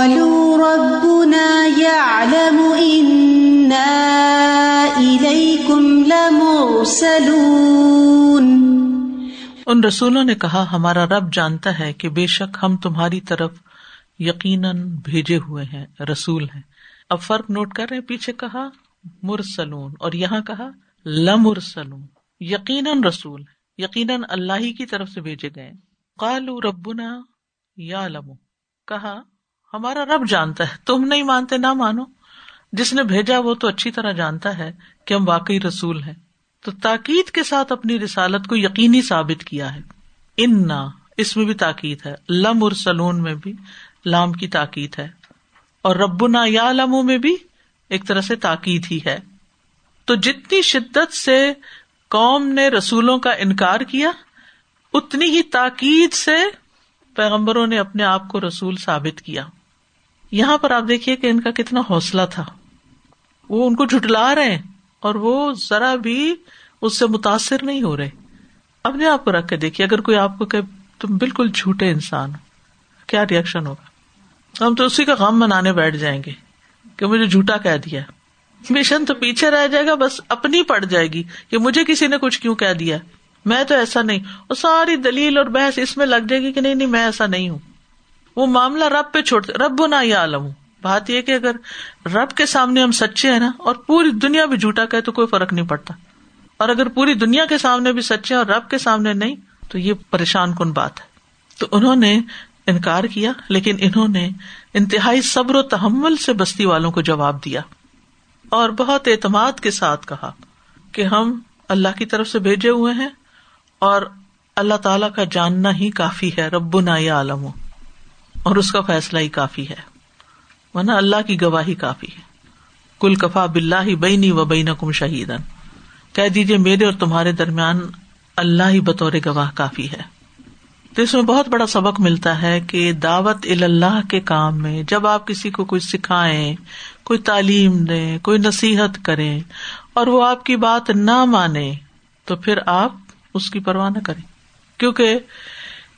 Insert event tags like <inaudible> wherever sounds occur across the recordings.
قالوا ربنا يعلم إنا إليكم لمرسلون. ان رسولوں نے کہا، ہمارا رب جانتا ہے کہ بے شک ہم تمہاری طرف یقیناً بھیجے ہوئے ہیں، رسول ہیں۔ اب فرق نوٹ کر رہے ہیں، پیچھے کہا، مرسلون، اور یہاں کہا، لمرسلون۔ یقیناً رسول، یقیناً اللہ ہی کی طرف سے بھیجے گئے۔ کالو ربنا یا لمو کہا ہمارا رب جانتا ہے، تم نہیں مانتے، نہ مانو۔ جس نے بھیجا وہ تو اچھی طرح جانتا ہے کہ ہم واقعی رسول ہیں۔ تو تاکید کے ساتھ اپنی رسالت کو یقینی ثابت کیا ہے۔ ان نہ اس میں بھی تاکید ہے۔ لم اور سلون میں بھی لام کی تاکید ہے۔ اور ربنا یا لمو میں بھی ایک طرح سے تاکید ہی ہے۔ تو جتنی شدت سے قوم نے رسولوں کا انکار کیا، اتنی ہی تاکید سے پیغمبروں نے اپنے آپ کو رسول ثابت کیا۔ یہاں پر آپ دیکھیے کہ ان کا کتنا حوصلہ تھا۔ وہ ان کو جٹلا رہے ہیں اور وہ ذرا بھی اس سے متاثر نہیں ہو رہے۔ اپنے آپ کو رکھ کے دیکھیے، اگر کوئی آپ کو کہ تم بالکل جھوٹے انسان ہو۔ کیا ریئیکشن ہوگا؟ ہم تو اسی کا غم منانے بیٹھ جائیں گے کہ مجھے جھوٹا کہہ دیا۔ مشن تو پیچھے رہ جائے گا، بس اپنی پڑ جائے گی کہ مجھے کسی نے کچھ کیوں کہہ دیا۔ میں تو ایسا نہیں، اور ساری دلیل اور بحث اس میں لگ جائے گی کہ نہیں نہیں، میں ایسا نہیں ہوں۔ وہ معاملہ رب پہ چھوڑتے رب نہ یا عالم بات یہ کہ اگر رب کے سامنے ہم سچے ہیں نا، اور پوری دنیا بھی جھوٹا کہ تو کوئی فرق نہیں پڑتا۔ اور اگر پوری دنیا کے سامنے بھی سچے اور رب کے سامنے نہیں، تو یہ پریشان کن بات ہے۔ تو انہوں نے انکار کیا، لیکن انہوں نے انتہائی صبر و تحمل سے بستی والوں کو جواب دیا۔ اور بہت اعتماد کے ساتھ کہا کہ ہم اللہ کی طرف سے بھیجے ہوئے ہیں اور اللہ تعالی کا جاننا ہی کافی ہے۔ رب نا یا عالم اور اس کا فیصلہ ہی کافی ہے۔ ورنہ اللہ کی گواہی کافی ہے۔ کل کفا بلّہ بینی و بین کم شہید کہہ دیجیے میرے اور تمہارے درمیان اللہ ہی بطور گواہ کافی ہے۔ تو اس میں بہت بڑا سبق ملتا ہے کہ دعوت اللہ کے کام میں جب آپ کسی کو کچھ سکھائیں، کوئی تعلیم دیں، کوئی نصیحت کریں اور وہ آپ کی بات نہ مانے، تو پھر آپ اس کی پرواہ نہ کریں۔ کیونکہ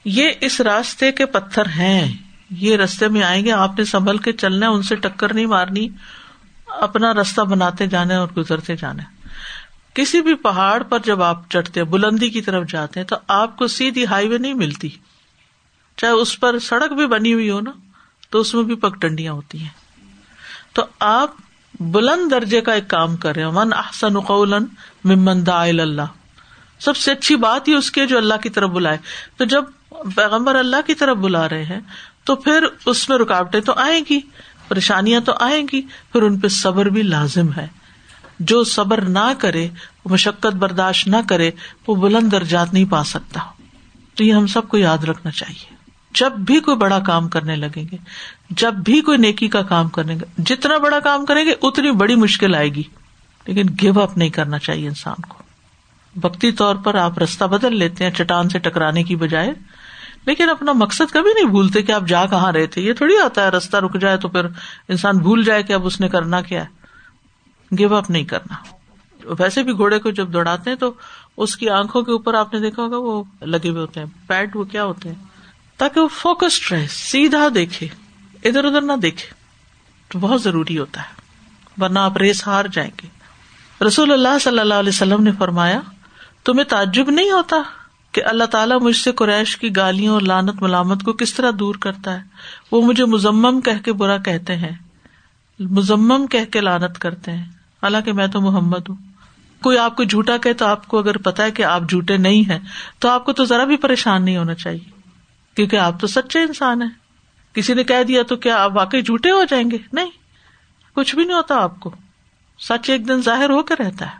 یہ اس راستے کے پتھر ہیں۔ یہ رستے میں آئیں گے، آپ نے سنبھل کے چلنا ان سے ٹکر نہیں مارنی، اپنا راستہ بناتے جانے اور گزرتے جانے کسی بھی پہاڑ پر جب آپ چڑھتے بلندی کی طرف جاتے ہیں، تو آپ کو سیدھی ہائی وے نہیں ملتی۔ چاہے اس پر سڑک بھی بنی ہوئی ہو نا، تو اس میں بھی پگڈنڈیاں ہوتی ہیں۔ تو آپ بلند درجے کا ایک کام کر رہے من احسن قولن ممن دا اللہ۔ سب سے اچھی بات ہی اس کے جو اللہ کی طرف بلائے۔ تو جب پیغمبر اللہ کی طرف بلا رہے ہیں تو پھر اس میں رکاوٹیں تو آئیں گی، پریشانیاں تو آئیں گی، پھر ان پہ صبر بھی لازم ہے۔ جو صبر نہ کرے، مشقت برداشت نہ کرے، وہ بلند درجات نہیں پا سکتا۔ تو یہ ہم سب کو یاد رکھنا چاہیے۔ جب بھی کوئی بڑا کام کرنے لگیں گے، جب بھی کوئی نیکی کا کام کرنے گا جتنا بڑا کام کریں گے، اتنی بڑی مشکل آئے گی۔ لیکن گیو اپ نہیں کرنا چاہیے انسان کو۔ بکتی طور پر آپ رستہ بدل لیتے ہیں، چٹان سے ٹکرانے کی بجائے لیکن اپنا مقصد کبھی نہیں بھولتے کہ آپ جا کہاں رہے تھے۔ یہ تھوڑی آتا ہے، رستہ رک جائے تو پھر انسان بھول جائے کہ اب اس نے کرنا کیا ہے۔ گیو اپ نہیں کرنا۔ ویسے بھی گھوڑے کو جب دوڑاتے ہیں تو اس کی آنکھوں کے اوپر آپ نے دیکھا ہوگا، وہ لگے ہوئے ہوتے ہیں۔ پیڈ وہ کیا ہوتے ہیں؟ تاکہ وہ فوکسڈ رہے، سیدھا دیکھے، ادھر ادھر نہ دیکھے۔ تو بہت ضروری ہوتا ہے، ورنہ آپ ریس ہار جائیں گے۔ رسول اللہ صلی اللہ علیہ وسلم نے فرمایا، تمہیں تعجب نہیں ہوتا؟ کہ اللہ تعالیٰ مجھ سے قریش کی گالیوں اور لانت ملامت کو کس طرح دور کرتا ہے؟ وہ مجھے مزمم کہہ کے برا کہتے ہیں، مزمم کہہ کے لانت کرتے ہیں۔ حالانکہ میں تو محمد ہوں۔ کوئی آپ کو جھوٹا کہ تو آپ کو اگر پتا ہے کہ آپ جھوٹے نہیں ہیں، تو آپ کو تو ذرا بھی پریشان نہیں ہونا چاہیے۔ کیونکہ آپ تو سچے انسان ہیں۔ کسی نے کہہ دیا تو کیا آپ واقعی جھوٹے ہو جائیں گے؟ نہیں۔ کچھ بھی نہیں ہوتا آپ کو۔ سچ ایک دن ظاہر ہو کے رہتا ہے۔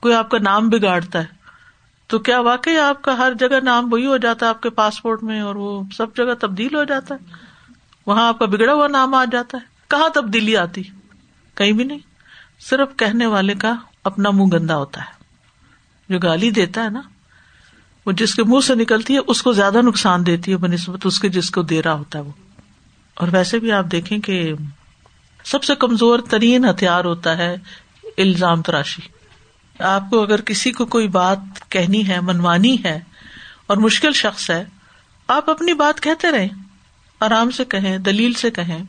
کوئی آپ کا نام بگاڑتا ہے۔ تو کیا واقعی آپ کا ہر جگہ نام وہی ہو جاتا ہے آپ کے پاسپورٹ میں اور وہ سب جگہ تبدیل ہو جاتا ہے؟ وہاں آپ کا بگڑا ہوا نام آ جاتا ہے۔ کہاں تبدیلی آتی؟ کہیں بھی نہیں۔ صرف کہنے والے کا اپنا منہ گندا ہوتا ہے۔ جو گالی دیتا ہے نا، وہ جس کے منہ سے نکلتی ہے، اس کو زیادہ نقصان دیتی ہے، بنسبت اس کے جس کو دے رہا ہوتا ہے وہ۔ اور ویسے بھی آپ دیکھیں کہ سب سے کمزور ترین ہتھیار ہوتا ہے الزام تراشی۔ آپ کو اگر کسی کو کوئی بات کہنی ہے، منوانی ہے اور مشکل شخص ہے، آپ اپنی بات کہتے رہے آرام سے کہیں، دلیل سے کہیں۔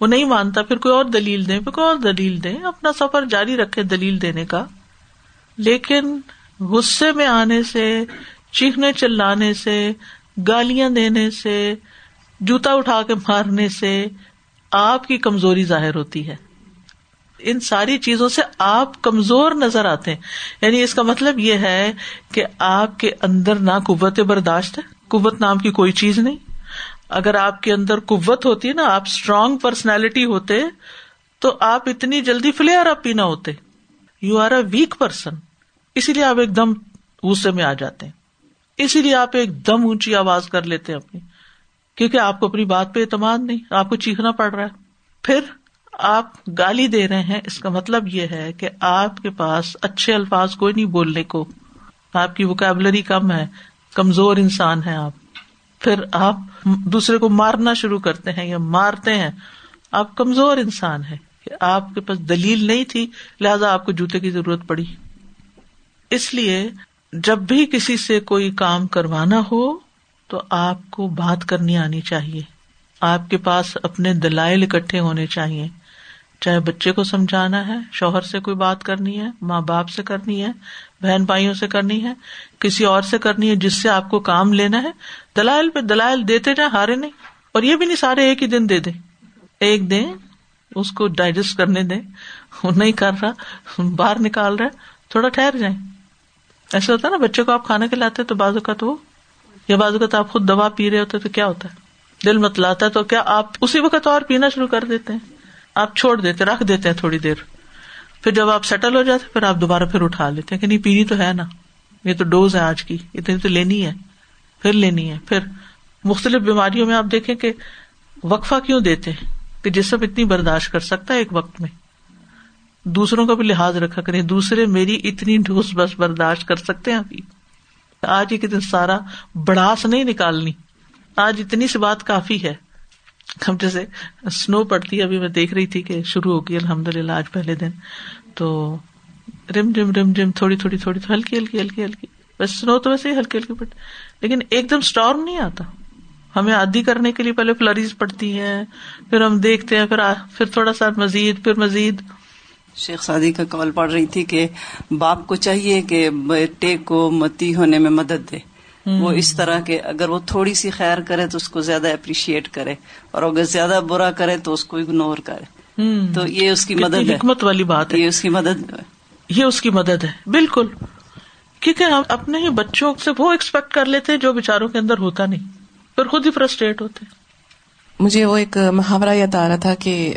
وہ نہیں مانتا، پھر کوئی اور دلیل دیں، پھر کوئی اور دلیل دیں۔ اپنا سفر جاری رکھے دلیل دینے کا۔ لیکن غصے میں آنے سے، چیخنے چلانے سے، گالیاں دینے سے، جوتا اٹھا کے مارنے سے آپ کی کمزوری ظاہر ہوتی ہے۔ ان ساری چیزوں سے آپ کمزور نظر آتے ہیں۔ یعنی اس کا مطلب یہ ہے کہ آپ کے اندر نہ قوت برداشت ہے، قوت نام کی کوئی چیز نہیں۔ اگر آپ کے اندر قوت ہوتی نا، آپ اسٹرانگ پرسنالٹی ہوتے، تو آپ اتنی جلدی فلیئر اپ ہی نہ ہوتے۔ You are a weak person اسی لیے آپ ایک دم غصے میں آ جاتے ہیں۔ اسی لیے آپ ایک دم اونچی آواز کر لیتے ہیں اپنی۔ کیونکہ آپ کو اپنی بات پہ اعتماد نہیں، آپ کو چیخنا پڑ رہا ہے۔ پھر آپ گالی دے رہے ہیں، اس کا مطلب یہ ہے کہ آپ کے پاس اچھے الفاظ کوئی نہیں بولنے کو۔ آپ کی وکیبلری کم ہے، کمزور انسان ہے آپ۔ پھر آپ دوسرے کو مارنا شروع کرتے ہیں یا مارتے ہیں۔ آپ کمزور انسان ہے کہ آپ کے پاس دلیل نہیں تھی، لہذا آپ کو جوتے کی ضرورت پڑی۔ اس لیے جب بھی کسی سے کوئی کام کروانا ہو، تو آپ کو بات کرنی آنی چاہیے۔ آپ کے پاس اپنے دلائل اکٹھے ہونے چاہیے۔ چاہے بچے کو سمجھانا ہے، شوہر سے کوئی بات کرنی ہے، ماں باپ سے کرنی ہے، بہن بھائیوں سے کرنی ہے، کسی اور سے کرنی ہے جس سے آپ کو کام لینا ہے، دلائل پہ دلائل دیتے جائیں، ہارے نہیں۔ اور یہ بھی نہیں سارے ایک ہی دن دے دیں۔ ایک دیں اس کو ڈائجسٹ کرنے دیں۔ وہ نہیں کر رہا، باہر نکال رہا تھوڑا ٹھہر جائیں۔ ایسا ہوتا ہے نا بچے کو آپ کھانا کھلاتے تو بازو کا تو یا بازو کا آپ خود دوا پی رہے ہوتے تو کیا ہوتا ہے؟ دل مت لاتا ہے تو کیا آپ اسی وقت اور پینا شروع کر دیتے ہیں؟ آپ چھوڑ دیتے، رکھ دیتے ہیں تھوڑی دیر۔ پھر جب آپ سیٹل ہو جاتے، پھر آپ دوبارہ پھر اٹھا لیتے ہیں کہ نہیں پینی تو ہے نا۔ یہ تو ڈوز ہے آج کی۔ اتنی تو لینی ہے۔ پھر لینی ہے۔ پھر مختلف بیماریوں میں آپ دیکھیں کہ وقفہ کیوں دیتے ہیں؟ کہ جسم اتنی برداشت کر سکتا ہے ایک وقت میں۔ دوسروں کا بھی لحاظ رکھا کریں۔ دوسرے میری اتنی ڈھوس بس برداشت کر سکتے ہیں ابھی آج ایک دن سارا بڑاس نہیں نکالنی۔ آج اتنی سی بات کافی ہے۔ ہم جیسے اسنو پڑتی ابھی میں دیکھ رہی تھی کہ شروع ہوگی الحمد للہ آج پہلے دن۔ تو رم جم رم جم، تھوڑی تھوڑی تھوڑی، ہلکی ہلکی ہلکی ہلکی۔ بس اسنو تو ویسے ہی ہلکی ہلکی پڑتی لیکن ایک دم اسٹارم نہیں آتا۔ ہمیں آدھی کرنے کے لیے پہلے فلریز پڑتی ہے پھر ہم دیکھتے ہیں، پھر پھر تھوڑا سا مزید، پھر مزید۔ شیخ سعدی کا کال پڑ رہی تھی کہ باپ کو چاہیے کہ بیٹے کو متی ہونے میں مدد دے۔ وہ اس طرح کے اگر وہ تھوڑی سی خیر کرے تو اس کو زیادہ اپریشیٹ کرے اور اگر زیادہ برا کرے تو اس کو اگنور کرے تو یہ اس کی مدد حکمت والی بات ہے۔ یہ اس کی مدد یہ اس کی مدد ہے۔ بالکل۔ کیونکہ ہم اپنے ہی بچوں سے وہ ایکسپیکٹ کر لیتے جو بےچاروں کے اندر ہوتا نہیں پھر خود ہی فرسٹریٹ ہوتے۔ مجھے وہ ایک محاورہ یاد آ رہا تھا کہ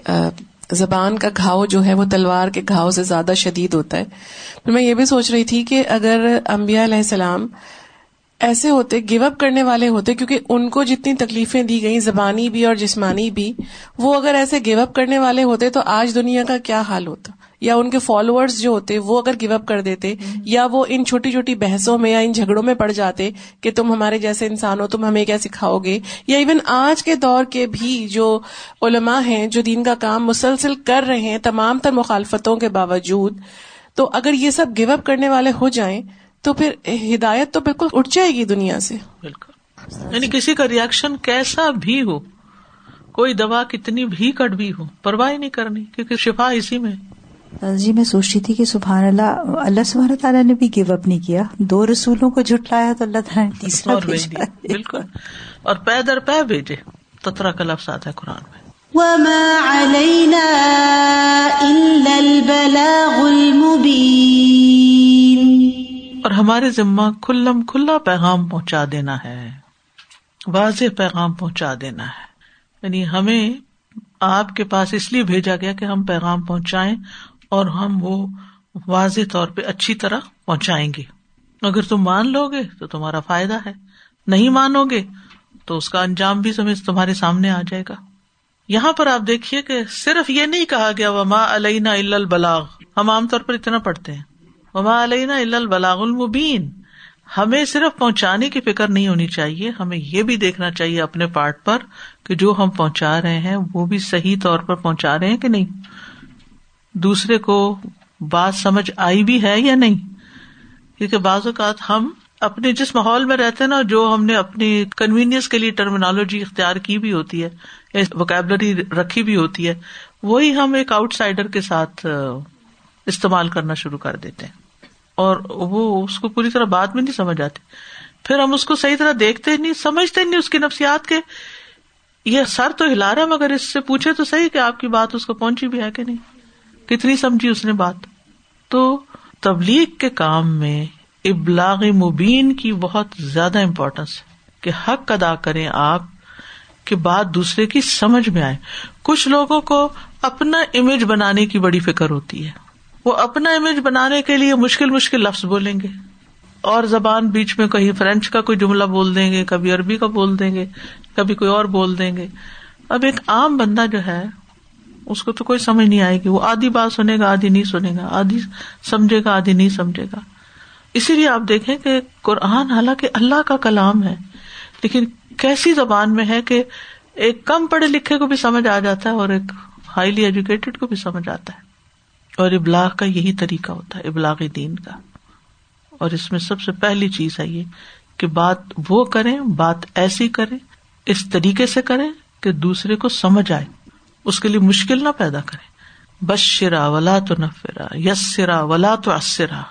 زبان کا گھاؤ جو ہے وہ تلوار کے گھاؤ سے زیادہ شدید ہوتا ہے۔ پھر میں یہ بھی سوچ رہی تھی کہ اگر امبیا علیہ السلام ایسے ہوتے گیو اپ کرنے والے ہوتے، کیونکہ ان کو جتنی تکلیفیں دی گئی زبانی بھی اور جسمانی بھی، وہ اگر ایسے گیو اپ کرنے والے ہوتے تو آج دنیا کا کیا حال ہوتا؟ یا ان کے فالوورز جو ہوتے، وہ اگر گیو اپ کر دیتے، یا وہ ان چھوٹی چھوٹی بحثوں میں یا ان جھگڑوں میں پڑ جاتے کہ تم ہمارے جیسے انسان ہو، تم ہمیں کیا سکھاؤ گے؟ یا ایون آج کے دور کے بھی جو علماء ہیں، جو دین کا کام مسلسل کر رہے ہیں تمام تر مخالفتوں کے باوجود، تو اگر یہ سب گیو اپ کرنے والے ہو جائیں تو پھر ہدایت تو بالکل اٹھ جائے گی دنیا سے۔ بالکل۔ یعنی کسی کا ریئیکشن کیسا بھی ہو کوئی دوا کتنی بھی کٹ بھی ہو پرواہ نہیں کرنی کیونکہ شفا اسی میں۔ جی میں سوچ رہی تھی کہ سبحان اللہ اللہ سبحانہ تعالیٰ نے بھی گیو اپ نہیں کیا۔ دو رسولوں کو جھٹلایا تو اللہ تعالیٰ نے تیسرا بالکل۔ اور پے در پے بھیجے۔ تترا کا لفظ آتا ہے قرآن میں۔ وما علينا إلا البلاغ المبين اور ہمارے ذمہ کھلم کھلا پیغام پہنچا دینا ہے۔ واضح پیغام پہنچا دینا ہے۔ یعنی ہمیں آپ کے پاس اس لیے بھیجا گیا کہ ہم پیغام پہنچائیں اور ہم وہ واضح طور پہ اچھی طرح پہنچائیں گے۔ اگر تم مان لو گے تو تمہارا فائدہ ہے۔ نہیں مانو گے تو اس کا انجام بھی سمجھ تمہارے سامنے آ جائے گا۔ یہاں پر آپ دیکھیے کہ صرف یہ نہیں کہا گیا، وما علینا البلاغ۔ ہم عام طور پر اتنا پڑھتے ہیں۔ وما علینا البلاغ المبین۔ ہمیں صرف پہنچانے کی فکر نہیں ہونی چاہیے، ہمیں یہ بھی دیکھنا چاہیے اپنے پارٹ پر کہ جو ہم پہنچا رہے ہیں، وہ بھی صحیح طور پر پہنچا رہے ہیں کہ نہیں۔ دوسرے کو بات سمجھ آئی بھی ہے یا نہیں؟ کیونکہ بعض اوقات ہم اپنے جس ماحول میں رہتے نا، جو ہم نے اپنی کنوینئنس کے لیے ٹرمینالوجی اختیار کی بھی ہوتی ہے وکیبلری رکھی بھی ہوتی ہے، وہی ہم ایک آؤٹ سائڈر کے ساتھ استعمال کرنا شروع کر دیتے ہیں۔ اور وہ اس کو پوری طرح بات میں نہیں سمجھ آتی پھر ہم اس کو صحیح طرح دیکھتے نہیں، سمجھتے نہیں اس کی نفسیات کے۔ یہ سر تو ہلا رہا مگر اس سے پوچھے تو صحیح کہ آپ کی بات اس کو پہنچی بھی ہے کہ نہیں۔ کتنی سمجھی اس نے بات۔ تو تبلیغ کے کام میں ابلاغ مبین کی بہت زیادہ امپورٹینس ہے کہ حق ادا کریں آپ کہ بات دوسرے کی سمجھ میں آئے۔ کچھ لوگوں کو اپنا امیج بنانے کی بڑی فکر ہوتی ہے۔ وہ اپنا امیج بنانے کے لیے مشکل مشکل لفظ بولیں گے۔ اور زبان بیچ میں کہیں فرینچ کا کوئی جملہ بول دیں گے، کبھی عربی کا بول دیں گے، کبھی کوئی اور بول دیں گے۔ اب ایک عام بندہ جو ہے، اس کو تو کوئی سمجھ نہیں آئے گی۔ وہ آدھی بات سنے گا، آدھی نہیں سنے گا، آدھی سمجھے گا، آدھی نہیں سمجھے گا۔ اسی لیے آپ دیکھیں کہ قرآن حالانکہ اللہ کا کلام ہے، لیکن کیسی زبان میں ہے کہ ایک کم پڑھے لکھے کو بھی سمجھ آ جاتا ہے اور ایک ہائیلی ایجوکیٹڈ کو بھی سمجھ آتا ہے۔ اور ابلاغ کا یہی طریقہ ہوتا ہے، ابلاغ دین کا۔ اور اس میں سب سے پہلی چیز ہے یہ کہ بات وہ کریں، بات ایسی کریں، اس طریقے سے کریں کہ دوسرے کو سمجھ آئے۔ اس کے لیے مشکل نہ پیدا کرے بس شرا ولا تو نفرا یس سرا ولا تو اسرا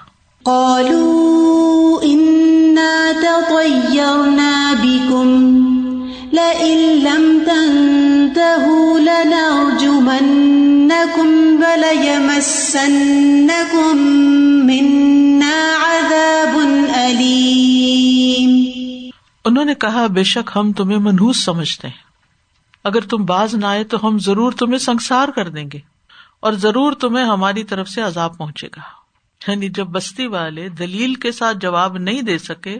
انہوں نے کہا، بے شک ہم تمہیں منہوس سمجھتے ہیں۔ اگر تم باز نہ آئے تو ہم ضرور تمہیں سنسار کر دیں گے اور ضرور تمہیں ہماری طرف سے عذاب پہنچے گا۔ یعنی جب بستی والے دلیل کے ساتھ جواب نہیں دے سکے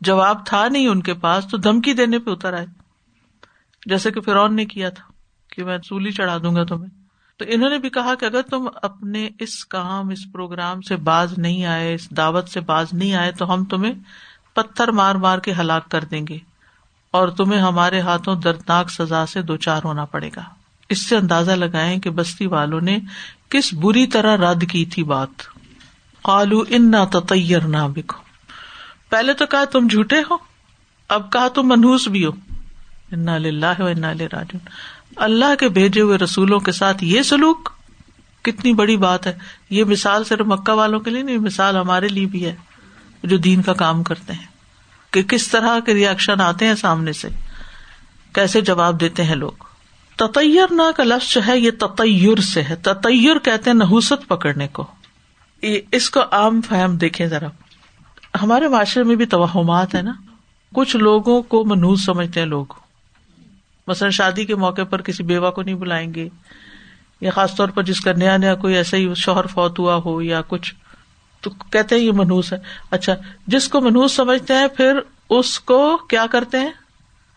جواب تھا نہیں ان کے پاس تو دھمکی دینے پہ اتر آئے۔ جیسے کہ فرون نے کیا تھا کہ میں سولی چڑھا دوں گا تمہیں۔ تو انہوں نے بھی کہا کہ اگر تم اپنے اس کام، اس پروگرام سے باز نہیں آئے، اس دعوت سے باز نہیں آئے، تو ہم تمہیں پتھر مار مار کے ہلاک کر دیں گے اور تمہیں ہمارے ہاتھوں دردناک سزا سے دو چار ہونا پڑے گا۔ اس سے اندازہ لگائیں کہ بستی والوں نے کس بری طرح رد کی تھی بات۔ قالو ان نہ تیر نہ بکو پہلے تو کہا تم جھوٹے ہو، اب کہا تم منہوس بھی ہو۔ انا راجن اللہ کے بھیجے ہوئے رسولوں کے ساتھ یہ سلوک کتنی بڑی بات ہے۔ یہ مثال صرف مکہ والوں کے لیے نہیں مثال ہمارے لیے بھی ہے، جو دین کا کام کرتے ہیں۔ کہ کس طرح کے ریئیکشن آتے ہیں سامنے سے۔ کیسے جواب دیتے ہیں لوگ۔ تطیر نا کا لفظ جو ہے، یہ تطیر سے ہے۔ تطیر کہتے ہیں نحوست پکڑنے کو۔ اس کو عام فہم دیکھیں ذرا۔ ہمارے معاشرے میں بھی توہمات ہے نا۔ کچھ لوگوں کو منوز سمجھتے ہیں لوگ۔ مثلاً شادی کے موقع پر کسی بیوہ کو نہیں بلائیں گے۔ یا خاص طور پر جس کا نیا نیا کوئی ایسا ہی شوہر فوت ہوا ہو یا کچھ۔ تو کہتے ہیں یہ منہوس ہے۔ اچھا جس کو منہوس سمجھتے ہیں، پھر اس کو کیا کرتے ہیں؟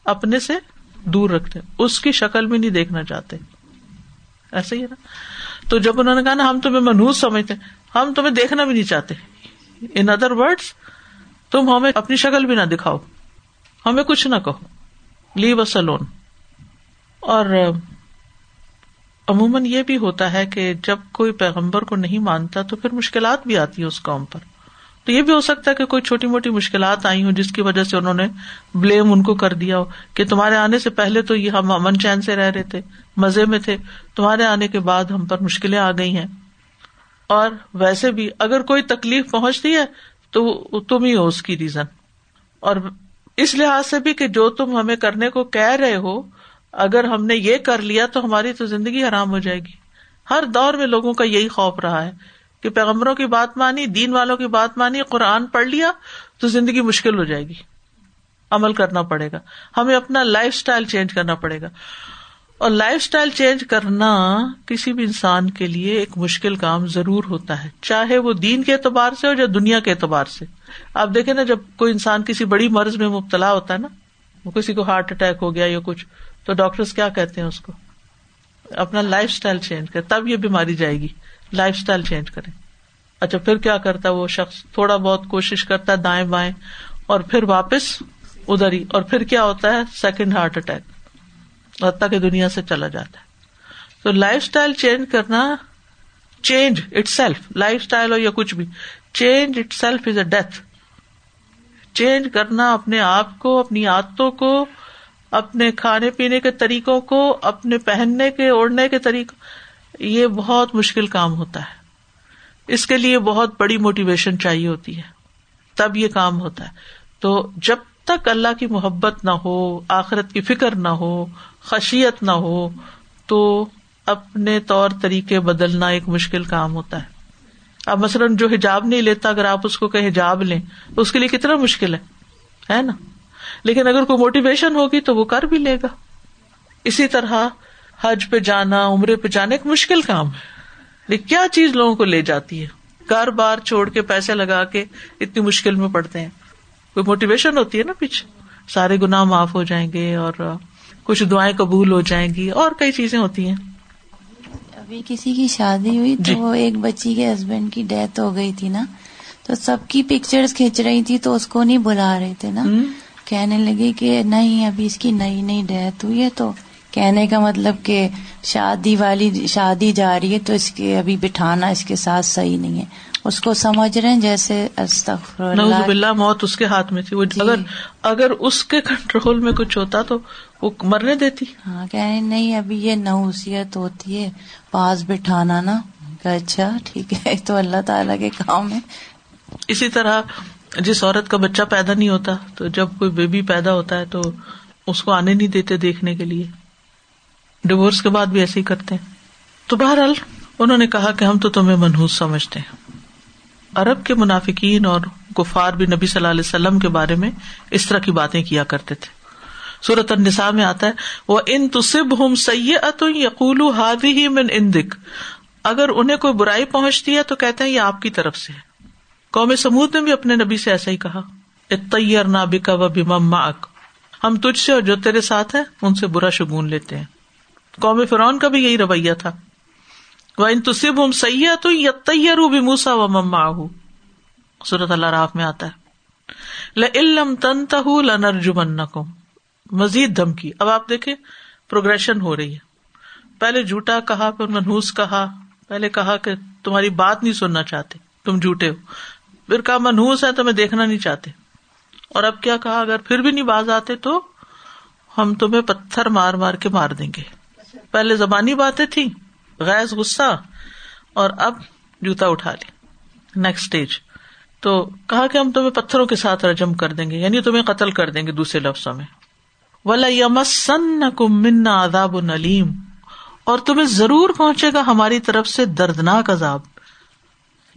اپنے سے دور رکھتے اس کی شکل بھی نہیں دیکھنا چاہتے۔ ایسا ہی ہے نا۔ تو جب انہوں نے کہا نا، ہم تمہیں منہوس سمجھتے ہیں، ہم تمہیں دیکھنا بھی نہیں چاہتے۔ ان ادر ورڈ تم ہمیں اپنی شکل بھی نہ دکھاؤ۔ ہمیں کچھ نہ کہو۔ لیو سلون اور عموماً یہ بھی ہوتا ہے کہ جب کوئی پیغمبر کو نہیں مانتا تو پھر مشکلات بھی آتی ہے اس قوم پر۔ تو یہ بھی ہو سکتا ہے کہ کوئی چھوٹی موٹی مشکلات آئی ہوں جس کی وجہ سے انہوں نے بلیم ان کو کر دیا ہو کہ تمہارے آنے سے پہلے تو یہ ہم امن چین سے رہ رہے تھے، مزے میں تھے، تمہارے آنے کے بعد ہم پر مشکلیں آ گئی ہیں۔ اور ویسے بھی اگر کوئی تکلیف پہنچتی ہے تو تم ہی ہو اس کی ریزن۔ اور اس لحاظ سے بھی کہ جو تم ہمیں کرنے کو کہہ رہے ہو، اگر ہم نے یہ کر لیا تو ہماری تو زندگی حرام ہو جائے گی۔ ہر دور میں لوگوں کا یہی خوف رہا ہے کہ پیغمبروں کی بات مانی، دین والوں کی بات مانی، قرآن پڑھ لیا تو زندگی مشکل ہو جائے گی۔ عمل کرنا پڑے گا۔ ہمیں اپنا لائف اسٹائل چینج کرنا پڑے گا۔ اور لائف اسٹائل چینج کرنا کسی بھی انسان کے لیے ایک مشکل کام ضرور ہوتا ہے، چاہے وہ دین کے اعتبار سے ہو یا دنیا کے اعتبار سے۔ آپ دیکھیں نا، جب کوئی انسان کسی بڑی مرض میں مبتلا ہوتا ہے نا، وہ کسی کو ہارٹ اٹیک ہو گیا یا کچھ، تو ڈاکٹر کیا کہتے ہیں اس کو؟ اپنا لائف اسٹائل چینج کرے تب یہ بیماری جائے گی۔ لائف اسٹائل چینج کرے اچھا پھر کیا کرتا ہے وہ شخص؟ تھوڑا بہت کوشش کرتا ہے دائیں بائیں، اور پھر واپس ادھر ہی۔ اور پھر کیا ہوتا ہے؟ سیکنڈ ہارٹ اٹیک حتیٰ کہ دنیا سے چلا جاتا ہے۔ تو لائف اسٹائل چینج کرنا، change itself, lifestyle ہو یا کچھ بھی، change itself is a death. Change کرنا اپنے آپ کو، اپنی عادتوں کو، اپنے کھانے پینے کے طریقوں کو، اپنے پہننے کے، اوڑھنے کے طریقوں، یہ بہت مشکل کام ہوتا ہے۔ اس کے لیے بہت بڑی موٹیویشن چاہیے ہوتی ہے۔ تب یہ کام ہوتا ہے۔ تو جب تک اللہ کی محبت نہ ہو، آخرت کی فکر نہ ہو، خشیت نہ ہو، تو اپنے طور طریقے بدلنا ایک مشکل کام ہوتا ہے۔ اب مثلاً جو حجاب نہیں لیتا، اگر آپ اس کو کہ حجاب لیں، تو اس کے لیے کتنا مشکل ہے؟ ہے نا؟ لیکن اگر کوئی موٹیویشن ہوگی تو وہ کر بھی لے گا۔ اسی طرح حج پہ جانا، عمرے پہ جانا ایک مشکل کام ہے۔ لیکن کیا چیز لوگوں کو لے جاتی ہے؟ گھر بار چھوڑ کے پیسے لگا کے اتنی مشکل میں پڑتے ہیں۔ کوئی موٹیویشن ہوتی ہے نا پیچھے؟ سارے گنا معاف ہو جائیں گے اور کچھ دعائیں قبول ہو جائیں گی اور کئی چیزیں ہوتی ہیں۔ ابھی کسی کی شادی ہوئی جی۔ تو وہ ایک بچی کے ہسبینڈ کی ڈیتھ ہو گئی تھی نا۔ تو سب کی پکچرز کھینچ رہی تھی تو اس کو نہیں بلا رہے تھے نا۔ کہنے لگی کہ نہیں ابھی اس کی نئی نئی ڈیتھ ہوئی ہے تو کہنے کا مطلب کہ شادی والی شادی جا رہی ہے تو اس کے ابھی بٹھانا اس کے ساتھ صحیح نہیں ہے۔ اس کو سمجھ رہے ہیں جیسے اللہ باللہ موت اس کے ہاتھ میں تھی۔ وہ جی۔ اگر اگر اس کے کنٹرول میں کچھ ہوتا تو وہ مرنے دیتی۔ ہاں کہنے نہیں ابھی یہ نوسیت ہوتی ہے۔ پاس بٹھانا نا۔ اچھا ٹھیک ہے تو اللہ تعالیٰ کے کام ہے۔ اسی طرح جس عورت کا بچہ پیدا نہیں ہوتا تو جب کوئی بیبی پیدا ہوتا ہے تو اس کو آنے نہیں دیتے دیکھنے کے لیے۔ ڈیوورس کے بعد بھی ایسے ہی کرتے ہیں۔ تو بہرحال انہوں نے کہا کہ ہم تو تمہیں منحوس سمجھتے ہیں۔ عرب کے منافقین اور گفار بھی نبی صلی اللہ علیہ وسلم کے بارے میں اس طرح کی باتیں کیا کرتے تھے۔ صورت النساء میں آتا ہے وہ ان تصب ہم سید یقول ہادی ہی من اندک اگر انہیں کوئی برائی پہنچتی ہے تو کہتے ہیں یہ آپ کی طرف سے ہے۔ قوم سمود نے بھی اپنے نبی سے ایسا ہی کہا اتیر نابکا و بیم ہم تجھ سے اور جو تیرے ساتھ ہے، ان سے برا شگون لیتے ہیں۔ قوم فرعون کا بھی یہی رویہ تھا۔ وہ ان تصب ہم سید تو یتیر بھی موسا و مما صورت اللہ راف میں آتا ہے۔ لم تن تہ لنرجمن مزید دھمکی۔ اب آپ دیکھیں پروگرشن ہو رہی ہے۔ پہلے جھوٹا کہا، پھر منہوس کہا۔ پہلے کہا کہ تمہاری بات نہیں سننا چاہتے، تم جھوٹے ہو۔ پھر کہا منہوس ہے تمہیں دیکھنا نہیں چاہتے۔ اور اب کیا کہا؟ اگر پھر بھی نہیں باز آتے تو ہم تمہیں پتھر مار مار کے مار دیں گے۔ پہلے زبانی باتیں تھی غیر غصہ، اور اب جوتا اٹھا لی۔ نیکسٹ اسٹیج تو کہا کہ ہم تمہیں پتھروں کے ساتھ رجم کر دیں گے یعنی تمہیں قتل کر دیں گے دوسرے لفظوں میں۔ ولا یمسن کم منا عذاب نلیم اور تمہیں ضرور پہنچے گا ہماری طرف سے دردناک عذاب۔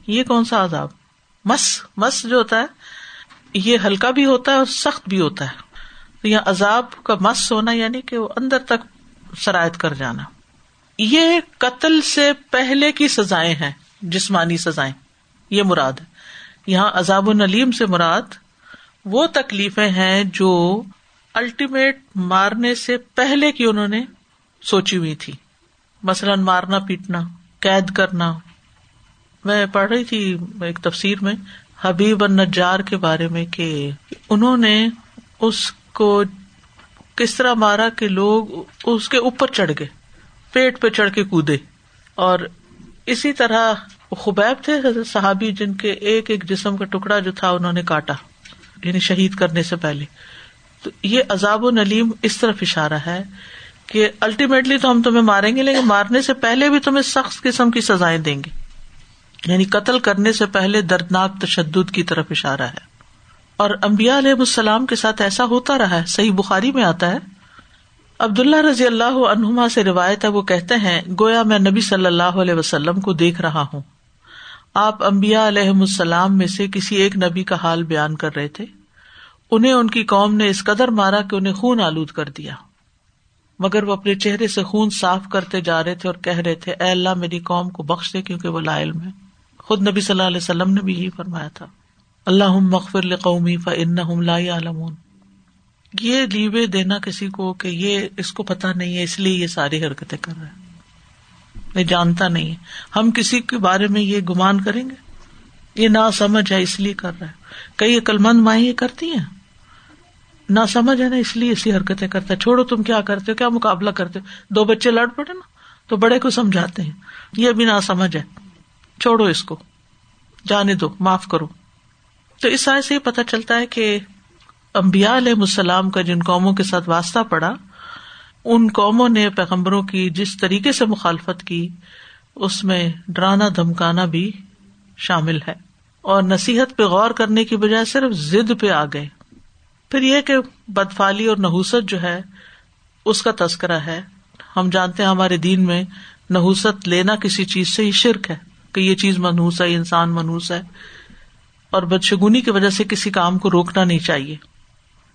یہ کون سا عذاب؟ مس مس جو ہوتا ہے، یہ ہلکا بھی ہوتا ہے اور سخت بھی ہوتا ہے۔ تو یہ عذاب کا مس ہونا یعنی کہ وہ اندر تک شرائط کر جانا۔ یہ قتل سے پہلے کی سزائیں ہیں، جسمانی سزائیں۔ یہ مراد ہے۔ یہاں عذاب النلیم سے مراد وہ تکلیفیں ہیں جو الٹیمیٹ مارنے سے پہلے کی انہوں نے سوچی ہوئی تھی۔ مثلاً مارنا، پیٹنا، قید کرنا۔ میں پڑھ رہی تھی ایک تفسیر میں حبیب النجار کے بارے میں کہ انہوں نے اس کو کس طرح مارا کہ لوگ اس کے اوپر چڑھ گئے، پیٹ پہ چڑھ کے کودے۔ اور اسی طرح خبیب تھے صحابی جن کے ایک ایک جسم کا ٹکڑا جو تھا انہوں نے کاٹا یعنی شہید کرنے سے پہلے۔ تو یہ عذاب و نلیم اس طرف اشارہ ہے کہ الٹیمیٹلی تو ہم تمہیں ماریں گے، لیکن مارنے سے پہلے بھی تمہیں سخت قسم کی سزائیں دیں گے۔ یعنی قتل کرنے سے پہلے دردناک تشدد کی طرف اشارہ ہے۔ اور امبیا علیہ السلام کے ساتھ ایسا ہوتا رہا ہے، صحیح بخاری میں آتا ہے۔ عبداللہ رضی اللہ عنہما سے روایت ہے، وہ کہتے ہیں، گویا میں نبی صلی اللہ علیہ وسلم کو دیکھ رہا ہوں۔ آپ امبیا علیہ السلام میں سے کسی ایک نبی کا حال بیان کر رہے تھے۔ انہیں ان کی قوم نے اس قدر مارا کہ انہیں خون آلود کر دیا۔ مگر وہ اپنے چہرے سے خون صاف کرتے جا رہے تھے اور کہہ رہے تھے، اے اللہ میری قوم کو بخش دے کیونکہ وہ لا علم ہے۔ خود نبی صلی اللہ علیہ وسلم نے بھی یہی فرمایا تھا۔ اللہ مغفر قومی فن لا عالمون یہ لیوے دینا کسی کو کہ یہ اس کو پتا نہیں ہے، اس لیے یہ ساری حرکتیں کر رہے ہیں۔ جانتا نہیں ہے۔ ہم کسی کے بارے میں یہ گمان کریں گے؟ یہ نا سمجھ ہے، اس لیے کر رہا ہے کئی عقل مند مائیں یہ کرتی ہیں؟ نہ سمجھ ہے نا، اس لیے ایسی حرکتیں کرتا ہے چھوڑو تم کیا کرتے ہو، کیا مقابلہ کرتے ہو؟ دو بچے لڑ پڑے نا، تو بڑے کو سمجھاتے ہیں۔ یہ بھی نہ سمجھ ہے۔ چھوڑو اس کو۔ جانے دو، معاف کرو۔ تو اس سائے سے یہ پتا چلتا ہے کہ امبیا علیہ السلام کا جن قوموں کے ساتھ واسطہ پڑا، ان قوموں نے پیغمبروں کی جس طریقے سے مخالفت کی، اس میں ڈرانا دھمکانا بھی شامل ہے۔ اور نصیحت پہ غور کرنے کی بجائے صرف ضد پہ آ گئے۔ پھر یہ کہ بدفالی اور نحوست جو ہے، اس کا تذکرہ ہے۔ ہم جانتے ہیں ہمارے دین میں نحوست لینا کسی چیز سے ہی شرک ہے، کہ یہ چیز منہوس ہے، انسان منہوس ہے۔ اور بدشگونی کی وجہ سے کسی کام کو روکنا نہیں چاہیے۔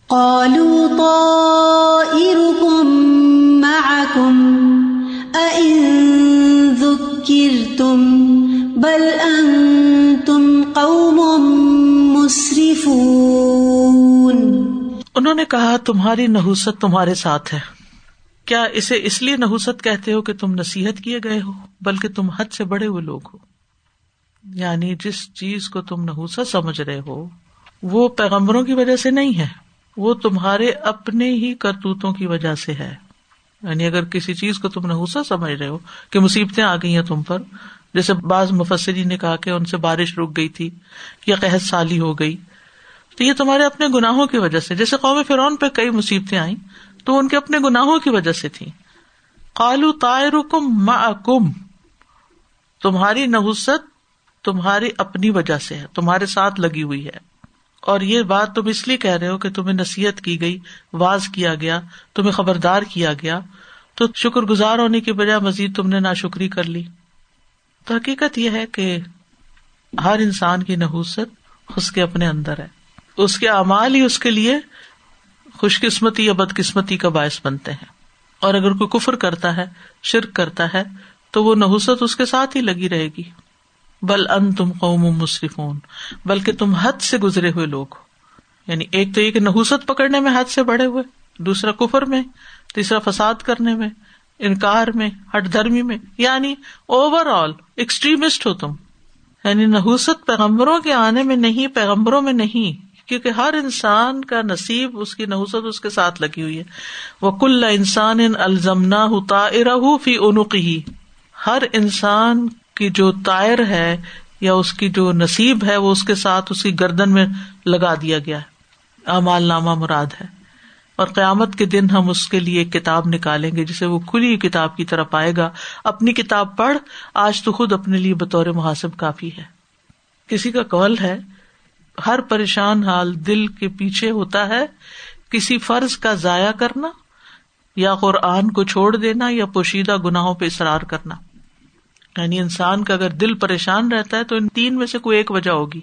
قالوا طائركم معكم أئن ذكرتم بل أنتم قوم مسرفون۔ انہوں نے کہا تمہاری نحوست تمہارے ساتھ ہے۔ کیا اسے اس لیے نحوست کہتے ہو کہ تم نصیحت کیے گئے ہو بلکہ تم حد سے بڑے ہوئے لوگ ہو؟ یعنی جس چیز کو تم نحوست سمجھ رہے ہو، وہ پیغمبروں کی وجہ سے نہیں ہے۔ وہ تمہارے اپنے ہی کرتوتوں کی وجہ سے ہے۔ یعنی اگر کسی چیز کو تم نحوست سمجھ رہے ہو کہ مصیبتیں آ گئی ہیں تم پر، جیسے بعض مفسری نے کہا کہ ان سے بارش رک گئی تھی یا قحط سالی ہو گئی۔ تو یہ تمہارے اپنے گناہوں کی وجہ سے، جیسے قوم فرعون پہ کئی مصیبتیں آئیں، تو ان کے اپنے گناہوں کی وجہ سے تھی کالو تائر کم تمہاری نحوست تمہاری اپنی وجہ سے ہے، تمہارے ساتھ لگی ہوئی ہے۔ اور یہ بات تم اس لیے کہہ رہے ہو کہ تمہیں نصیحت کی گئی، واز کیا گیا، تمہیں خبردار کیا گیا۔ تو شکر گزار ہونے کی بجائے مزید تم نے نا شکری کر لی۔ تو حقیقت یہ ہے کہ ہر انسان کی نحوست اس کے اپنے اندر ہے۔ اس کے اعمال ہی اس کے لیے خوش قسمتی یا بد قسمتی کا باعث بنتے ہیں۔ اور اگر کوئی کفر کرتا ہے، شرک کرتا ہے، تو وہ نحوست اس کے ساتھ ہی لگی رہے گی۔ بل ان تم قوم مصرفون بلکہ تم حد سے گزرے ہوئے لوگ ہو۔ یعنی ایک تو یہ کہ نحوست پکڑنے میں حد سے بڑے ہوئے، دوسرا کفر میں، تیسرا فساد کرنے میں، انکار میں، ہٹ دھرمی میں۔ یعنی اوور آل ایکسٹریمسٹ ہو تم۔ یعنی نحوست پیغمبروں کے آنے میں نہیں، پیغمبروں میں نہیں، کیونکہ ہر انسان کا نصیب اس کی نحوست اس کے ساتھ لگی ہوئی ہے۔ وہ کل انسان ان الزمنا ہوتا فی انوقی ہر انسان کی جو تائر ہے یا اس کی جو نصیب ہے وہ اس کے ساتھ اس کی گردن میں لگا دیا گیا ہے۔ امال نامہ مراد ہے۔ اور قیامت کے دن ہم اس کے لیے ایک کتاب نکالیں گے جسے وہ کھلی کتاب کی طرف آئے گا۔ اپنی کتاب پڑھ، آج تو خود اپنے لیے بطور محاسب کافی ہے۔ کسی کا کال ہے، ہر پریشان حال دل کے پیچھے ہوتا ہے۔ کسی فرض کا ضائع کرنا یا قرآن کو چھوڑ دینا یا پوشیدہ گناہوں پہ اصرار کرنا۔ یعنی انسان کا اگر دل پریشان رہتا ہے تو ان تین میں سے کوئی ایک وجہ ہوگی۔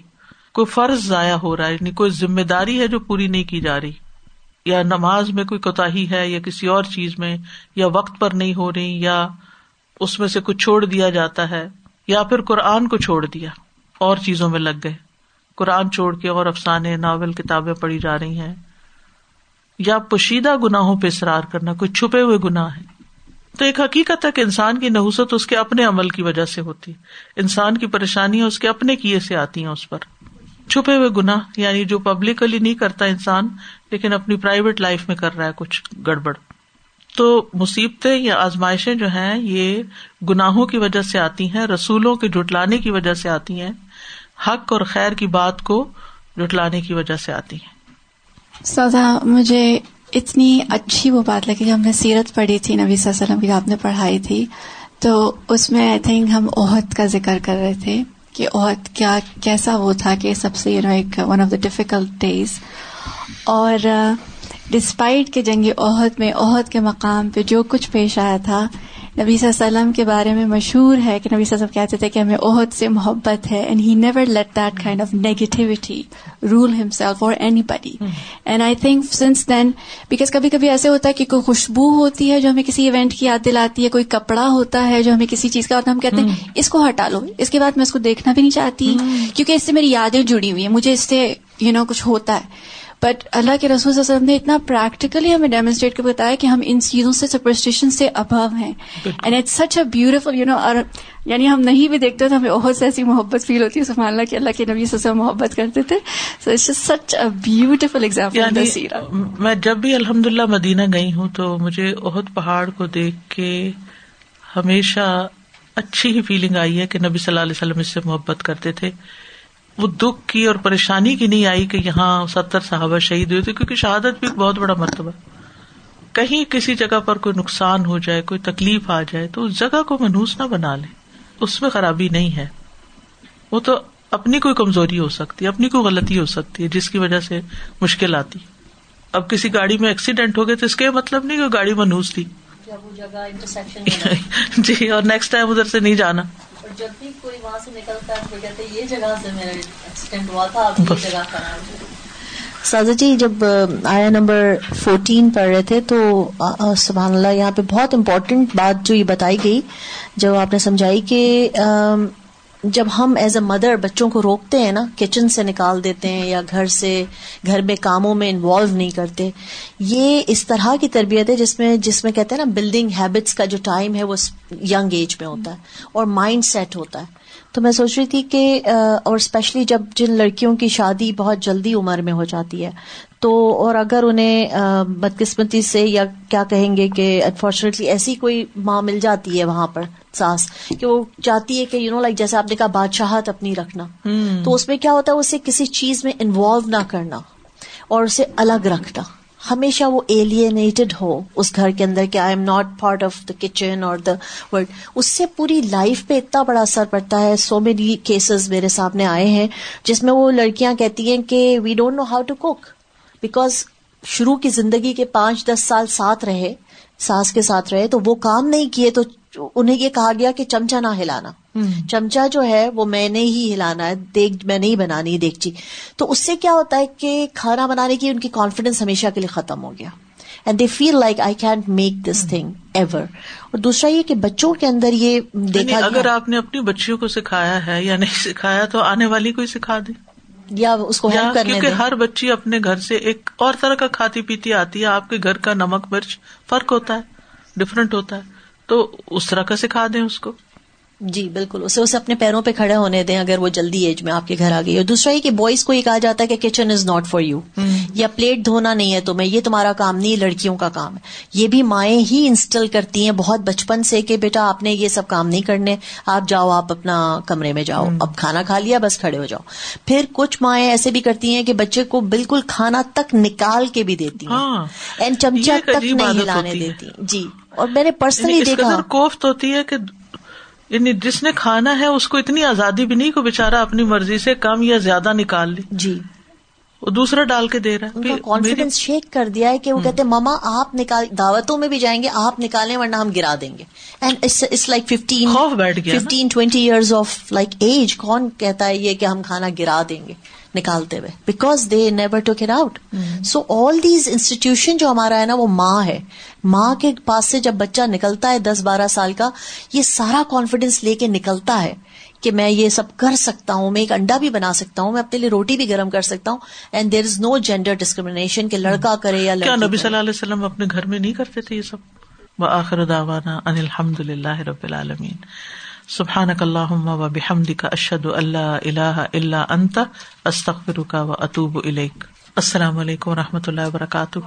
کوئی فرض ضائع ہو رہا ہے یعنی کوئی ذمہ داری ہے جو پوری نہیں کی جا رہی۔ یا نماز میں کوئی کوتا ہے، یا کسی اور چیز میں، یا وقت پر نہیں ہو رہی، یا اس میں سے کچھ چھوڑ دیا جاتا ہے، یا پھر قرآن کو چھوڑ دیا، اور چیزوں میں لگ گئے۔ قرآن چھوڑ کے اور افسانے، ناول، کتابیں پڑھی جا رہی ہیں۔ یا پوشیدہ گناہوں پہ اصرار کرنا، کوئی چھپے ہوئے گناہ ہے تو ایک حقیقت ہے کہ انسان کی نحوست اس کے اپنے عمل کی وجہ سے ہوتی۔ انسان کی پریشانیاں اس کے اپنے کیے سے آتی ہیں اس پر۔ چھپے ہوئے گنا یعنی جو پبلکلی نہیں کرتا انسان، لیکن اپنی پرائیویٹ لائف میں کر رہا ہے کچھ گڑبڑ۔ تو مصیبتیں یا آزمائشیں جو ہیں، یہ گناہوں کی وجہ سے آتی ہیں، رسولوں کے جٹلانے کی وجہ سے آتی ہیں۔ حق اور خیر کی بات کو جٹلانے کی وجہ سے آتی ہیں۔ سودا مجھے اتنی اچھی وہ بات لگی جب ہم نے سیرت پڑھی تھی، نبی صلی اللہ علیہ وسلم کی آپ نے پڑھائی تھی۔ تو اس میں آئی تھنک ہم عہد کا ذکر کر رہے تھے کہ عہد کیا، کیسا وہ تھا کہ سب سے یو نو ایک one of the difficult days اور uh, ڈسپائٹ کے جنگ عہد میں، عہد کے مقام پہ جو کچھ پیش آیا تھا نبی صلی اللہ علیہ وسلم کے بارے میں مشہور ہے کہ نبی صلی اللہ علیہ وسلم کہتے تھے کہ ہمیں عہد سے محبت ہے and he never let that kind of negativity rule himself اور anybody and I think since then because کبھی کبھی ایسے ہوتا ہے کہ کوئی خوشبو ہوتی ہے جو ہمیں کسی ایونٹ کی یاد دلاتی ہے کوئی کپڑا ہوتا ہے جو ہمیں کسی چیز کا ہوتا ہے ہم کہتے ہیں اس کو ہٹا لو. اس کے بعد میں اس کو دیکھنا بھی نہیں چاہتی کیونکہ اس سے میری یادیں جڑی ہوئی ہیں. مجھے اس سے یو نو کچھ ہوتا ہے. بٹ اللہ کے رسول صلی اللہ علیہ وسلم نے اتنا پریکٹیکلی ہمیں ڈیمونسٹریٹ کر بتایا کہ ہم ان چیزوں سے سپرسٹیشن سے ابو ہیں۔ And it's such a beautiful you know اور یعنی ہم نہیں بھی دیکھتے تو ہمیں بہت سے ایسی محبت فیل ہوتی ہے سبحان اللہ کہ اللہ کے نبی سے محبت کرتے تھے۔ So it's such a beautiful example میں جب بھی الحمد للہ مدینہ گئی ہوں تو مجھے عہد پہاڑ کو دیکھ کے ہمیشہ اچھی ہی فیلنگ آئی ہے کہ نبی صلی اللہ علیہ وسلم اس سے محبت کرتے تھے۔ وہ دکھ کی اور پریشانی کی نہیں آئی کہ یہاں ستر صحابہ شہید ہوئے تھے کیونکہ شہادت بھی بہت بڑا مرتبہ کہیں کسی جگہ پر کوئی نقصان ہو جائے کوئی تکلیف آ جائے تو اس جگہ کو منوس نہ بنا لے اس میں خرابی نہیں ہے۔ وہ تو اپنی کوئی کمزوری ہو سکتی ہے اپنی کوئی غلطی ہو سکتی ہے جس کی وجہ سے مشکل آتی۔ اب کسی گاڑی میں ایکسیڈینٹ ہو گئے تو اس کے مطلب نہیں کہ گاڑی منوس تھی۔ جی <laughs> اور نیکسٹ ٹائم ادھر سے نہیں جانا۔ اور جب بھی کوئی وہاں سے نکلتا ہے کہتے یہ جگہ سے میرا ایکسیڈنٹ ہوا تھا، اب یہ جگہ خراب سازا جی جب آیا نمبر فورٹین پڑھ رہے تھے تو سبحان اللہ، یہاں پہ بہت امپورٹنٹ بات جو یہ بتائی گئی، جو آپ نے سمجھائی کہ جب ہم ایز اے مدر بچوں کو روکتے ہیں نا کچن سے نکال دیتے ہیں یا گھر سے، گھر میں کاموں میں انوالو نہیں کرتے۔ یہ اس طرح کی تربیت ہے جس میں جس میں کہتے ہیں نا بلڈنگ ہیبٹس کا جو ٹائم ہے وہ ینگ ایج میں ہوتا ہے اور مائنڈ سیٹ ہوتا ہے۔ تو میں سوچ رہی تھی کہ اور اسپیشلی جب جن لڑکیوں کی شادی بہت جلدی عمر میں ہو جاتی ہے تو اور اگر انہیں بدقسمتی سے یا کیا کہیں گے کہ انفارچونیٹلی ایسی کوئی ماں مل جاتی ہے وہاں پر ساس کہ وہ چاہتی ہے کہ یو نو لائک جیسے آپ نے کہا بادشاہت اپنی رکھنا۔ تو اس میں کیا ہوتا ہے اسے کسی چیز میں انوالو نہ کرنا اور اسے الگ رکھنا۔ ہمیشہ وہ ایلینیٹڈ ہو اس گھر کے اندر کہ I am not part of the kitchen اور دا ورلڈ اس سے پوری لائف پہ اتنا بڑا اثر پڑتا ہے. سو مینی کیسز میرے سامنے آئے ہیں جس میں وہ لڑکیاں کہتی ہیں کہ we don't know how to cook because شروع کی زندگی کے پانچ دس سال ساتھ رہے، ساس کے ساتھ رہے، تو وہ کام نہیں کیے تو انہیں یہ کہا گیا کہ چمچا نہ ہلانا۔ چمچا جو ہے وہ میں نے ہی ہلانا ہے دیکھ میں نہیں بنانی دیکھچی تو اس سے کیا ہوتا ہے کہ کھانا بنانے کی ان کی کانفیڈینس ہمیشہ کے لیے ختم ہو گیا۔ And they feel like I can't make this thing ever اور دوسرا یہ کہ بچوں کے اندر یہ دیکھا اگر آپ نے اپنی بچیوں کو سکھایا ہے یا نہیں سکھایا تو آنے والی کو سکھا دے۔ یا اس کو کیونکہ ہر بچی اپنے گھر سے ایک اور طرح کا کھاتی پیتی آتی ہے آپ کے گھر کا نمک مرچ فرق ہوتا ہے ڈفرنٹ ہوتا ہے۔ تو اس طرح کا سکھا دیں اس کو؟ جی بالکل۔ اسے اسے اپنے پیروں پہ کھڑے ہونے دیں اگر وہ جلدی ایج میں آپ کے گھر آ گئی اور دوسرا یہ کہ بوائز کو یہ کہا جاتا ہے کہ kitchen is not for you. یا پلیٹ دھونا نہیں ہے تمہیں یہ تمہارا کام نہیں لڑکیوں کا کام ہے۔ یہ بھی مائیں ہی انسٹل کرتی ہیں بہت بچپن سے کہ بیٹا آپ نے یہ سب کام نہیں کرنے آپ جاؤ آپ اپنا کمرے میں جاؤ اب کھانا کھا لیا بس کھڑے ہو جاؤ۔ پھر کچھ مائیں ایسے بھی کرتی ہیں کہ بچے کو بالکل کھانا تک نکال کے بھی دیتی ہیں۔ اینڈ ہاں۔ چمچا تک نہیں ہلانے دیتی۔ جی۔ اور میں نے پرسنلی یعنی دیکھا۔ کوفت ہوتی ہے کہ یعنی جس نے کھانا ہے اس کو اتنی آزادی بھی نہیں کو بےچارا اپنی مرضی سے کم یا زیادہ نکال لی جی۔ وہ دوسرا ڈال کے دے رہا ہے۔ کانفیڈینس شیک کر دیا ہے کہ وہ کہتے ماما آپ نکال دعوتوں میں بھی جائیں گے آپ نکالیں ورنہ ہم گرا دیں گے۔ And it's like fifteen fifteen twenty years of like age کون کہتا ہے یہ کہ ہم کھانا گرا دیں گے؟ نکالتے ہوئے. Because they never talk it out so all these institution جو ہمارا ہے نا وہ ماں ہے. ماں کے پاس سے جب بچہ نکلتا ہے دس بارہ سال کا یہ سارا کانفیڈینس لے کے نکلتا ہے کہ میں یہ سب کر سکتا ہوں میں ایک انڈا بھی بنا سکتا ہوں میں اپنے لیے روٹی بھی گرم کر سکتا ہوں and there is no gender discrimination کہ لڑکا کرے یا کیا نبی صلی اللہ علیہ وسلم اپنے گھر میں نہیں کرتے تھے یہ سب؟ آخر داوانا ان الحمد للہ رب العالمین. سبحان اللہ و بحمد کا اشد اللہ اللہ اللہ انت استخر کا و اطوب السلام علیکم و رحمۃ اللہ وبرکاتہ